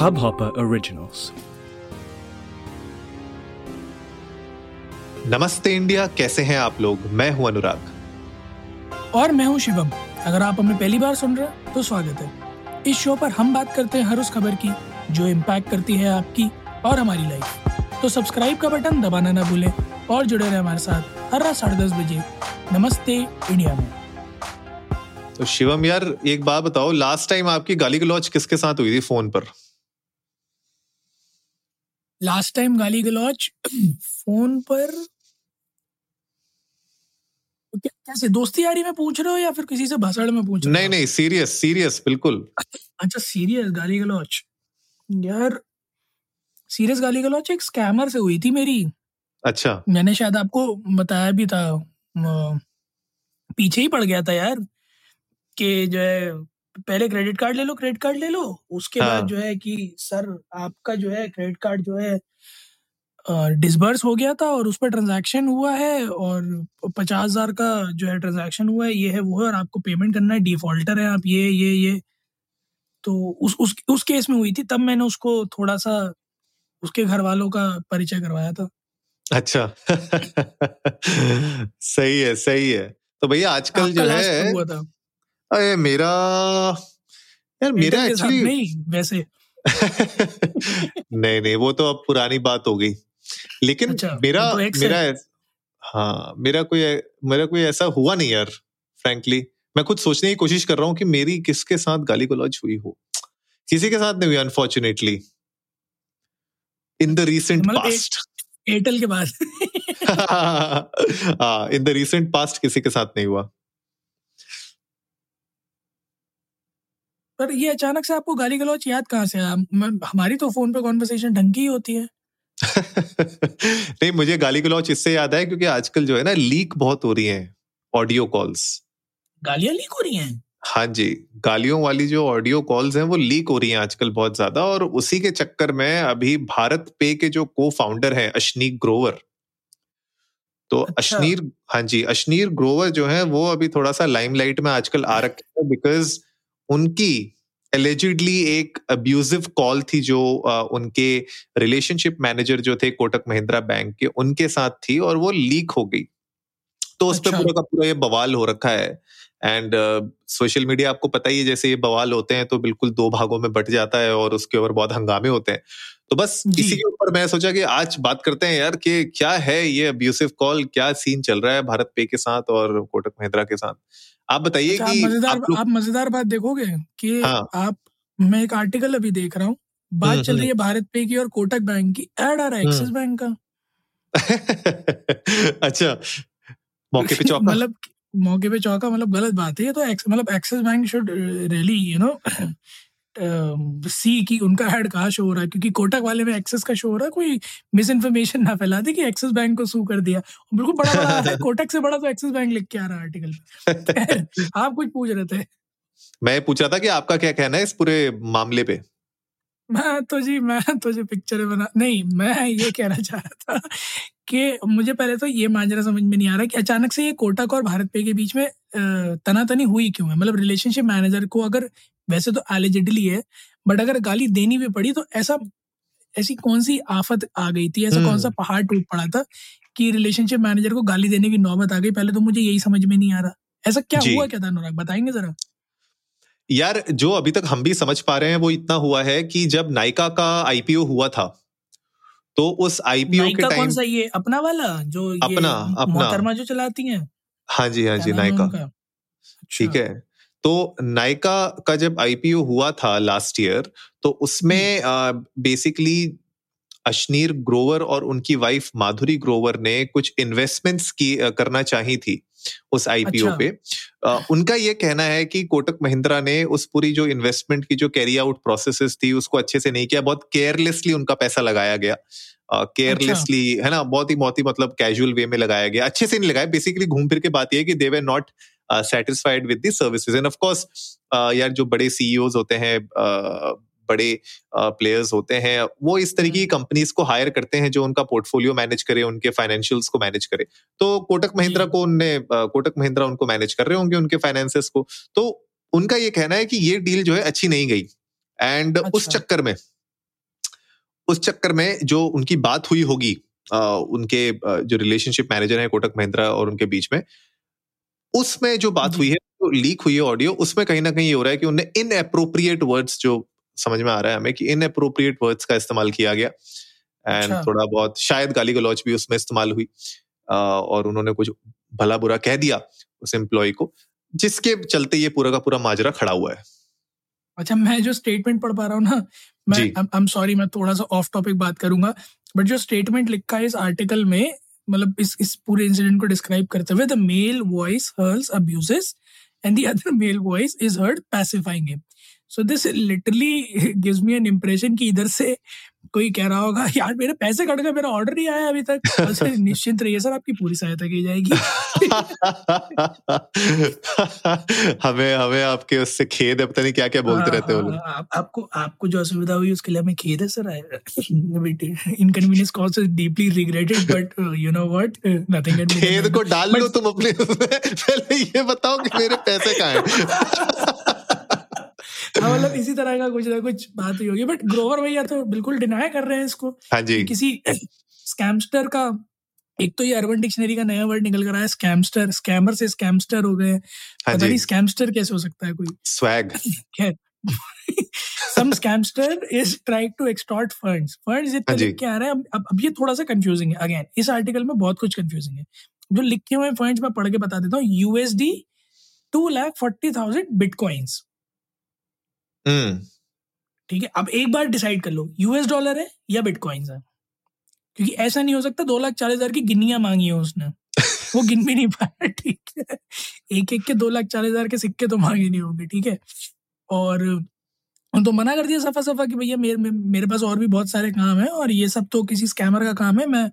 Hubhopper Originals. नमस्ते India कैसे हैं आप लोग? मैं हूँ अनुराग। और मैं हूँ शिवम। अगर आप हमें पहली बार सुन रहे हैं तो स्वागत है। इस शो पर हम बात करते हैं हर उस खबर की जो इम्पैक्ट करती है आपकी और हमारी लाइफ तो सब्सक्राइब का बटन दबाना ना भूलें और जुड़े रहे हमारे साथ हर रात साढ़े दस बजे। नमस्ते इंडिया में। तो शिवम यार एक बात बताओ लास्ट टाइम आपकी गाली गलौज किसके साथ हुई थी फ़ोन पर? लास्ट टाइम गाली गलौज फ़ोन पर कैसे दोस्ती यारी में पूछ रहे हो या फिर किसी से भसड़ में पूछ रहे नहीं हो? नहीं सीरियस सीरियस बिल्कुल। अच्छा सीरियस गाली गलौज यार सीरियस गाली गलौज एक स्कैमर से हुई थी मेरी। अच्छा। मैंने शायद आपको बताया भी था पीछे ही पड़ गया था यार कि जो है पहले क्रेडिट कार्ड ले लो क्रेडिट कार्ड ले लो। उसके हाँ। बाद जो है कि सर आपका जो है क्रेडिट कार्ड जो है डिसबर्स हो गया था और उस पर ट्रांजैक्शन हुआ है और पचास हज़ार का जो है ट्रांजैक्शन हुआ है ये है वो है और आपको पेमेंट करना है डिफॉल्टर है आप ये ये ये। तो उस उस उस केस में हुई थी तब मैंने उसको थोड़ा सा उसके घर वालों का परिचय करवाया था। अच्छा। सही है सही है। तो भैया आजकल जो है हुआ था। अरे मेरा यार मेरा एक्चुअली नहीं वैसे। नहीं नहीं वो तो अब पुरानी बात हो गई। लेकिन अच्छा, मेरा तो मेरा है। मेरा कोई मेरा कोई ऐसा हुआ नहीं यार फ्रैंकली मैं खुद सोचने की कोशिश कर रहा हूँ कि मेरी किसके साथ गाली गलौज हुई हो। किसी के साथ नहीं हुई unfortunately in the recent past Airtel के बाद। हाँ इन द रिसेंट पास्ट किसी के साथ नहीं हुआ। पर ये अचानक से आपको गाली गलौच याद कहाँ से आया? म- हमारी तो फ़ोन पे कॉन्वर्सेशन ढंग की होती है। नहीं मुझे गाली गलौज इससे याद है क्योंकि आजकल जो है ना लीक बहुत हो रही है ऑडियो कॉल्स गालियाँ लीक हो रही हैं? हाँ जी गालियों वाली जो ऑडियो कॉल्स हैं वो लीक हो रही हैं आजकल बहुत ज़्यादा और उसी के चक्कर में अभी भारत पे के जो को फाउंडर हैं अशनीक ग्रोवर। तो अच्छा। अशनीर हाँ जी अशनीर ग्रोवर जो है वो अभी थोड़ा सा लाइमलाइट में आजकल आ रखे हैं बिकॉज़ उनकी एलिजिडली एक अब्यूजिव कॉल थी जो अ, उनके रिलेशनशिप मैनेजर जो थे कोटक महिंद्रा बैंक के उनके साथ थी और वो लीक हो गई तो उस अच्छा। पर। पूरा का पूरा ये बवाल हो रखा है एंड सोशल मीडिया आपको पता ही है जैसे ये बवाल होते हैं तो बिल्कुल दो भागों में बट जाता है और उसके ऊपर बहुत हंगामे होते हैं तो बस इसी के ऊपर मैं सोचा कि आज बात करते हैं यार कि क्या है ये अब्यूसिव कॉल क्या सीन चल रहा है भारत पे के साथ और कोटक महिंद्रा के साथ आप बताइए अच्छा, कि मज़ेदार आप लोग आप मज़ेदार बात देखोगे कि हाँ। आप मैं एक आर्टिकल अभी देख रहा हूँ बात हम्म, चल रही है भारत पे की और कोटक बैंक की एड आ रहा है हम्म। एक्सिस बैंक का अच्छा मौके पे चौका मतलब मौके पे चौका मतलब गलत बात है ये तो मतलब Axis bank should rally you know see कि उनका हेड कहाँ शो हो रहा है? क्योंकि कोटक वाले में एक्सेस का शो हो रहा है कोई मिस इन्फॉर्मेशन ना फैला दे कि एक्सिस बैंक को सू कर दिया। बिल्कुल बड़ा बड़ा है कोटक से बड़ा तो एक्सिस बैंक लिख के आ रहा है आर्टिकल आप कुछ पूछ रहे थे? मैं पूछ रहा था कि आपका क्या कहना है इस पूरे मामले पे? मैं तो जी मैं तो जी पिक्चर बना नहीं मैं ये कहना चाह रहा था कि मुझे पहले तो ये माजरा समझ में नहीं आ रहा कि अचानक से ये कोटक और भारत पे के बीच में तनातनी हुई क्यों है? मतलब रिलेशनशिप मैनेजर को अगर वैसे तो एलिजिडली है बट अगर गाली देनी भी पड़ी तो ऐसा ऐसी कौन सी आफत आ गई थी? ऐसा कौन सा हम्म। पहाड़ टूट पड़ा था कि रिलेशनशिप मैनेजर को गाली देने की नौबत आ गई? पहले तो मुझे यही समझ में नहीं आ रहा। ऐसा क्या हुआ क्या था अनुराग? बताएँगे जरा। यार जो अभी तक हम भी समझ पा रहे हैं वो इतना हुआ है कि जब नायका का आईपीओ हुआ था तो उस आईपीओ के नायका कौन सा ये? अपना वाला? जो ये अपना, अपना। जो चलाती हैं? हाँ जी हाँ जी उनका? ठीक अच्छा, है। तो नायका का जब आईपीओ हुआ था लास्ट ईयर तो उसमें बेसिकली अशनीर ग्रोवर और उनकी वाइफ माधुरी ग्रोवर ने कुछ इन्वेस्टमेंट्स की करना चाही थी उस आईपीओ अच्छा। पे अ, उनका ये कहना है कि कोटक महिंद्रा ने उस पूरी जो इन्वेस्टमेंट की जो कैरी आउट प्रोसेसेस थी उसको अच्छे से नहीं किया बहुत केयरलेसली उनका पैसा लगाया गया केयरलेसली अच्छा। है ना बहुत ही बहुत ही मतलब कैजुअल वे में लगाया गया अच्छे से नहीं लगाया बेसिकली घूम फिर के बात यह कि they were not satisfied with the services and of course यार जो बड़े सीईओज होते हैं uh, बड़े प्लेयर्स uh, होते हैं वो इस तरीके की कंपनीज़ को हायर करते हैं जो उनका पोर्टफोलियो मैनेज करे उनके फाइनेंशियल्स को मैनेज करे। तो कोटक महिंद्रा को उनने कोटक महिंद्रा उनको मैनेज कर रहे होंगे उनके फाइनेंसेस को। तो उनका ये कहना है कि ये डील जो है अच्छी नहीं गई। एंड अच्छा। उस। चक्कर में उस चक्कर में जो उनकी बात हुई होगी उनके जो रिलेशनशिप मैनेजर है कोटक महिंद्रा और उनके बीच में उसमें जो बात हुई है जो लीक हुई है ऑडियो उसमें कहीं ना कहीं ये हो रहा है कि उन्हें इन अप्रोप्रिएट वर्ड्स जो समझ में आ रहा है हमें कि इन अप्रोप्रिएट वर्ड्स का इस्तेमाल किया गया। एंड अच्छा। थोड़ा बहुत शायद गाली गलौच भी उसमें इस्तेमाल हुई। और उन्होंने कुछ भला बुरा कह दिया उस एम्प्लॉय को जिसके चलते ये पूरा का पूरा माजरा खड़ा हुआ है। अच्छा मैं जो स्टेटमेंट पढ़ पा रहा हूँ ना मैं आई एम सॉरी मैं थोड़ा सा ऑफ़ टॉपिक बात करूँगा बट जो स्टेटमेंट लिखा है इस आर्टिकल में मतलब इस इस पूरे इंसिडेंट को डिस्क्राइब करते हुए the male voice hurls abuses and the other male voice is heard pacifying him so this literally gives me an impression कि इधर से कोई कह रहा होगा यार मेरे पैसे कट गए मेरा ऑर्डर नहीं आया अभी तक। निश्चिंत रहिए सर आपकी पूरी सहायता की जाएगी। हमें हमें आपके उससे खेद है पता नहीं क्या क्या बोलते रहते हो हाँ, आप, आपको आपको जो असुविधा हुई उसके लिए हमें खेद है sir inconvenience cause is deeply regretted but you know what nothing खेद को डाल लो तुम अपने पहले ये बताओ कि मेरे पैसे कहाँ हैं। हाँ मतलब इसी तरह का कुछ ना कुछ बात हुई होगी। बट ग्रोवर भैया तो बिल्कुल डिनाई कर रहे हैं इसको हाँ जी। किसी स्कैमस्टर का एक तो ये अर्बन डिक्शनरी का नया वर्ड निकल कर आया स्कैमस्टर स्कैमर से स्कैमस्टर हो गए। हाँ पता नहीं स्कैमस्टर कैसे हो सकता है कोई। स्वैग खैर। Some scamster is trying to extort funds funds इतने लिख के आ रहे हैं अब अब ये थोड़ा सा कंफ्यूजिंग है। अगेन इस आर्टिकल में बहुत कुछ कंफ्यूजिंग है। जो लिखे हुए फंड्स मैं पढ़ के बता देता हूँ। USD two lakh forty thousand bitcoins. ठीक है अब एक बार डिसाइड कर लो यूएस डॉलर है या बिटकॉइंस है? क्योंकि ऐसा नहीं हो सकता दो लाख चालीस हज़ार की गिनियाँ मांगी है उसने। वो गिन भी नहीं पाया ठीक है। एक एक के दो लाख चालीस हज़ार के सिक्के तो मांगे नहीं होंगे ठीक है। और तो मना कर दिया सफ़ा सफ़ा कि भैया मेरे मेरे पास और भी बहुत सारे काम है और ये सब तो किसी स्कैमर का काम है मैं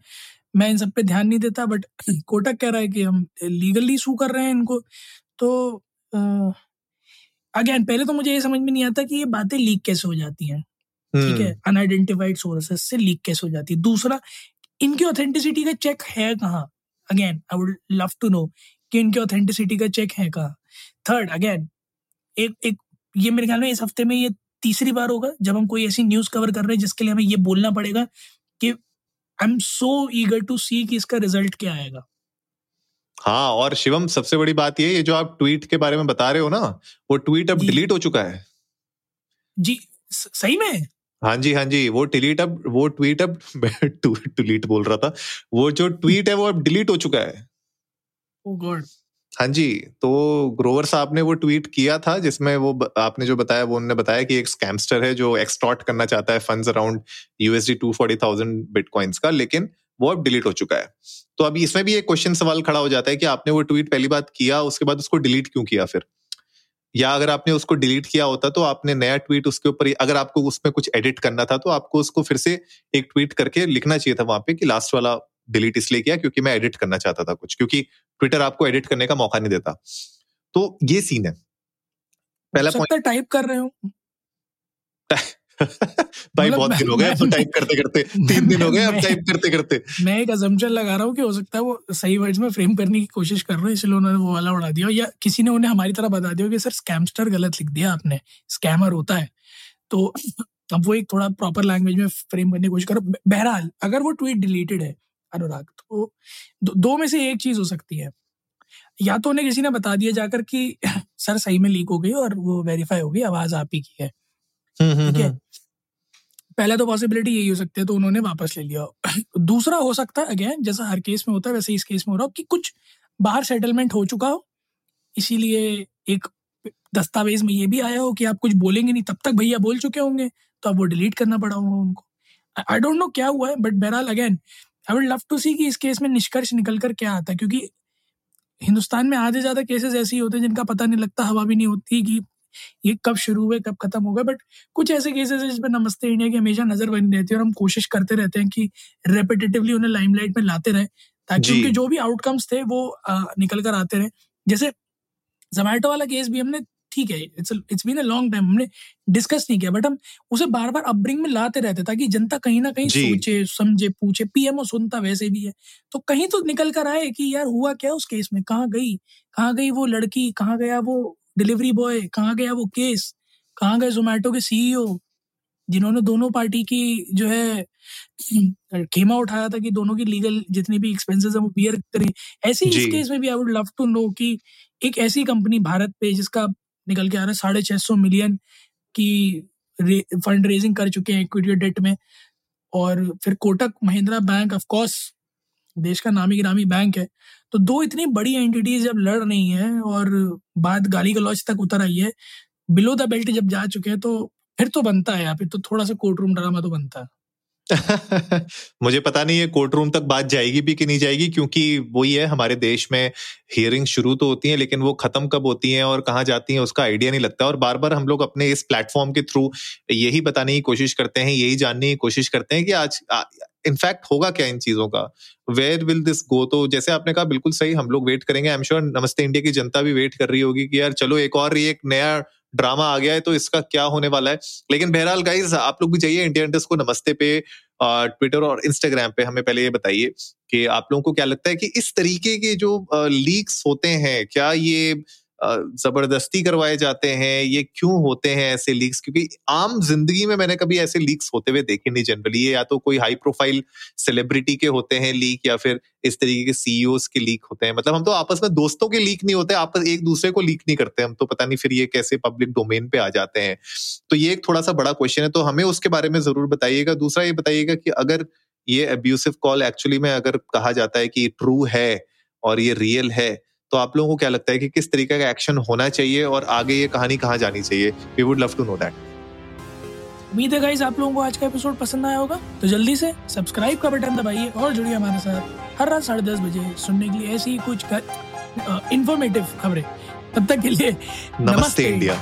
मैं इन सब पे ध्यान नहीं देता बट कोटक कह रहा है कि हम लीगली सू कर रहे हैं इनको। तो अगेन पहले तो मुझे ये समझ में नहीं आता कि ये बातें लीक कैसे हो जाती हैं। ठीक है? अनआइडेंटिफाइड सोर्सेस से लीक कैसे हो जाती है। दूसरा इनकी ऑथेंटिसिटी का चेक है कहाँ? Again I would love to know कि इनकी ऑथेंटिसिटी का चेक है कहाँ? थर्ड अगेन एक एक ये मेरे ख्याल में इस हफ़्ते में ये तीसरी बार होगा जब हम कोई ऐसी न्यूज़ कवर कर रहे हैं जिसके लिए हमें ये बोलना पड़ेगा कि I am so eager to see कि इसका रिज़ल्ट क्या आएगा। हाँ और शिवम सबसे बड़ी बात ये ये जो आप ट्वीट के बारे में बता रहे हो ना वो ट्वीट अब डिलीट हो चुका है। जी सही में? हाँ जी हाँ जी वो डिलीट अब वो ट्वीट अब डिलीट बोल रहा था वो जो ट्वीट है वो अब डिलीट हो चुका है। Oh God. हाँ जी तो ग्रोवर साहब ने वो ट्वीट किया था जिसमें वो आपने जो बताया वो उन्होंने बताया कि एक स्कैमस्टर है जो एक्सटॉर्ट करना चाहता है funds around USD two forty thousand bitcoins का लेकिन वो अब डिलीट हो चुका है। तो अभी इसमें भी एक क्वेश्चन सवाल खड़ा हो जाता है कि आपने वो ट्वीट पहली बात किया उसके बाद उसको डिलीट क्यों किया फिर? या अगर आपने उसको डिलीट किया होता तो आपने नया ट्वीट उसके ऊपर अगर आपको उसमें कुछ एडिट करना था तो आपको उसको फिर से एक ट्वीट करके लिखना चाहिए था वहाँ पे कि लास्ट वाला डिलीट इसलिए किया क्योंकि मैं एडिट करना चाहता था कुछ क्योंकि ट्विटर आपको एडिट करने का मौका नहीं देता। तो ये सीन है। पहला पॉइंट टाइप कर रहे हो। भाई बहुत दिन हो गए अब टाइप करते करते तीन दिन हो गए अब टाइप करते करते। मैं एक अजम्पशन लगा रहा हूँ कि हो सकता है वो सही वर्ड्स में फ्रेम करने की कोशिश कर रहे हैं इसलिए उन्होंने वो वाला उड़ा दिया। या किसी ने उन्हें हमारी तरह बता दिया कि सर स्कैमस्टर गलत लिख दिया आपने स्कैमर होता है। तो अब वो एक थोड़ा प्रॉपर लैंग्वेज में फ्रेम करने की कोशिश करो बहरहाल अगर वो ट्वीट डिलीटेड है अनुराग तो दो, दो में से एक चीज़ हो सकती है। या तो उन्हें किसी ने बता दिया जाकर कि सर सही में लीक हो गई और वो वेरीफाई हो गई आवाज़ आप ही की है। ठीक है? हम्म। पहला तो पॉसिबिलिटी यही हो सकती है तो उन्होंने वापस ले लिया। दूसरा हो सकता है अगेन जैसा हर केस में होता है वैसे इस केस में हो रहा हो कि कुछ बाहर सेटलमेंट हो चुका हो इसीलिए एक दस्तावेज़ में ये भी आया हो कि आप कुछ बोलेंगे नहीं तब तक भैया बोल चुके होंगे तो अब वो डिलीट करना पड़ा होगा उनको। आई डोंट नो क्या हुआ है बट बहरहाल again I would love to see कि इस केस में निष्कर्ष निकल कर क्या आता है क्योंकि हिंदुस्तान में आधे ज़्यादा केसेस ऐसे ही होते हैं जिनका पता नहीं लगता हवा भी नहीं होती कि ये कब शुरू हुए कब खत्म हो गए बट कुछ ऐसे केसेस है जिसमें नमस्ते इंडिया की हमेशा नज़र बनी रहती है और हम कोशिश करते रहते हैं कि रेपिटेटिवली उन्हें लाइमलाइट में लाते रहे ताकि उनके जो भी आउटकम्स थे वो आ, निकल कर आते रहे। जैसे जोमेटो वाला केस भी हमने ठीक है it's it's been a long time हमने डिस्कस नहीं किया बट हम उसे बार बार अपब्रिंग में लाते रहते ताकि जनता कहीं ना कहीं सोचे समझे पूछे पीएमओ सुनता वैसे भी है। तो कहीं तो निकल कर आए कि यार हुआ क्या उस केस में? कहाँ गई? कहाँ गई वो लड़की? कहाँ गया वो डिलीवरी बॉय कहाँ गया वो केस? कहाँ गए जोमेटो के सीईओ जिन्होंने दोनों पार्टी की जो है खेमा उठाया था कि दोनों की लीगल जितनी भी एक्सपेंसेस है वो बियर करें। ऐसे इस केस में भी I would love to know कि एक ऐसी कंपनी भारत पे जिसका निकल के आ रहा है साढ़े छह सौ मिलियन की फंड रेजिंग कर चुके हैं इक्विटी डेट में और फिर Kotak Mahindra bank of course देश का नामी गिरामी बैंक है। तो दो इतनी बड़ी एंटिटीज जब लड़ रही हैं और बात गाली गलौज तक उतर आई है। बिलो द बेल्ट जब जा चुके हैं तो फिर तो बनता है फिर तो थोड़ा सा कोर्ट रूम ड्रामा तो बनता है। मुझे पता नहीं है कोर्ट रूम तक बात जाएगी भी कि नहीं जाएगी, क्योंकि वही है, हमारे देश में हियरिंग शुरू तो होती है, लेकिन वो खत्म कब होती हैं और कहाँ जाती हैं, उसका आइडिया नहीं लगता। और बार बार हम लोग अपने इस प्लेटफॉर्म के थ्रू यही बताने की कोशिश करते हैं, यही जानने की कोशिश करते हैं कि आज इनफैक्ट होगा क्या इन चीज़ों का? वेयर विल दिस गो तो जैसे आपने कहा, बिल्कुल सही, हम लोग वेट करेंगे। I am sure Namaste India की जनता भी वेट कर रही होगी कि यार चलो एक और एक नया ड्रामा आ गया है तो इसका क्या होने वाला है? लेकिन बहरहाल गाइज़ आप लोग भी जाइए इंडिया इंडस्ट को नमस्ते पे ट्विटर और इंस्टाग्राम पे हमें पहले ये बताइए कि आप लोगों को क्या लगता है कि इस तरीके के जो लीक्स होते हैं, क्या ये ज़बरदस्ती करवाए जाते हैं, ये क्यों होते हैं ऐसे लीक्स क्योंकि आम ज़िंदगी में मैंने कभी ऐसे लीक्स होते हुए देखे नहीं जनरली ये या तो कोई हाई प्रोफ़ाइल सेलिब्रिटी के होते हैं लीक या फिर इस तरीके के सीईओ के लीक होते हैं। मतलब हम तो आपस में दोस्तों के लीक नहीं होते, आपस एक दूसरे को लीक नहीं करते, हम तो पता नहीं फिर ये कैसे पब्लिक डोमेन पे आ जाते हैं। तो ये एक थोड़ा सा बड़ा क्वेश्चन है तो हमें उसके बारे में ज़रूर बताइएगा। दूसरा ये बताइएगा कि अगर ये अब्यूसिव कॉल एक्चुअली में अगर कहा जाता है कि ट्रू है और ये रियल है तो आप लोगों को क्या लगता है कि किस तरीके का एक्शन होना चाहिए और आगे ये कहानी कहाँ जानी चाहिए? We would love to know that उम्मीद है गाइस आप लोगों को आज का एपिसोड पसंद आया होगा। तो जल्दी से सब्सक्राइब का बटन दबाइए और जुड़िए हमारे साथ हर रात साढ़े दस बजे सुनने के लिए ऐसी ही कुछ इन्फॉर्मेटिव खबरें। तब तक के लिए नमस्ते, नमस्ते। इंडिया।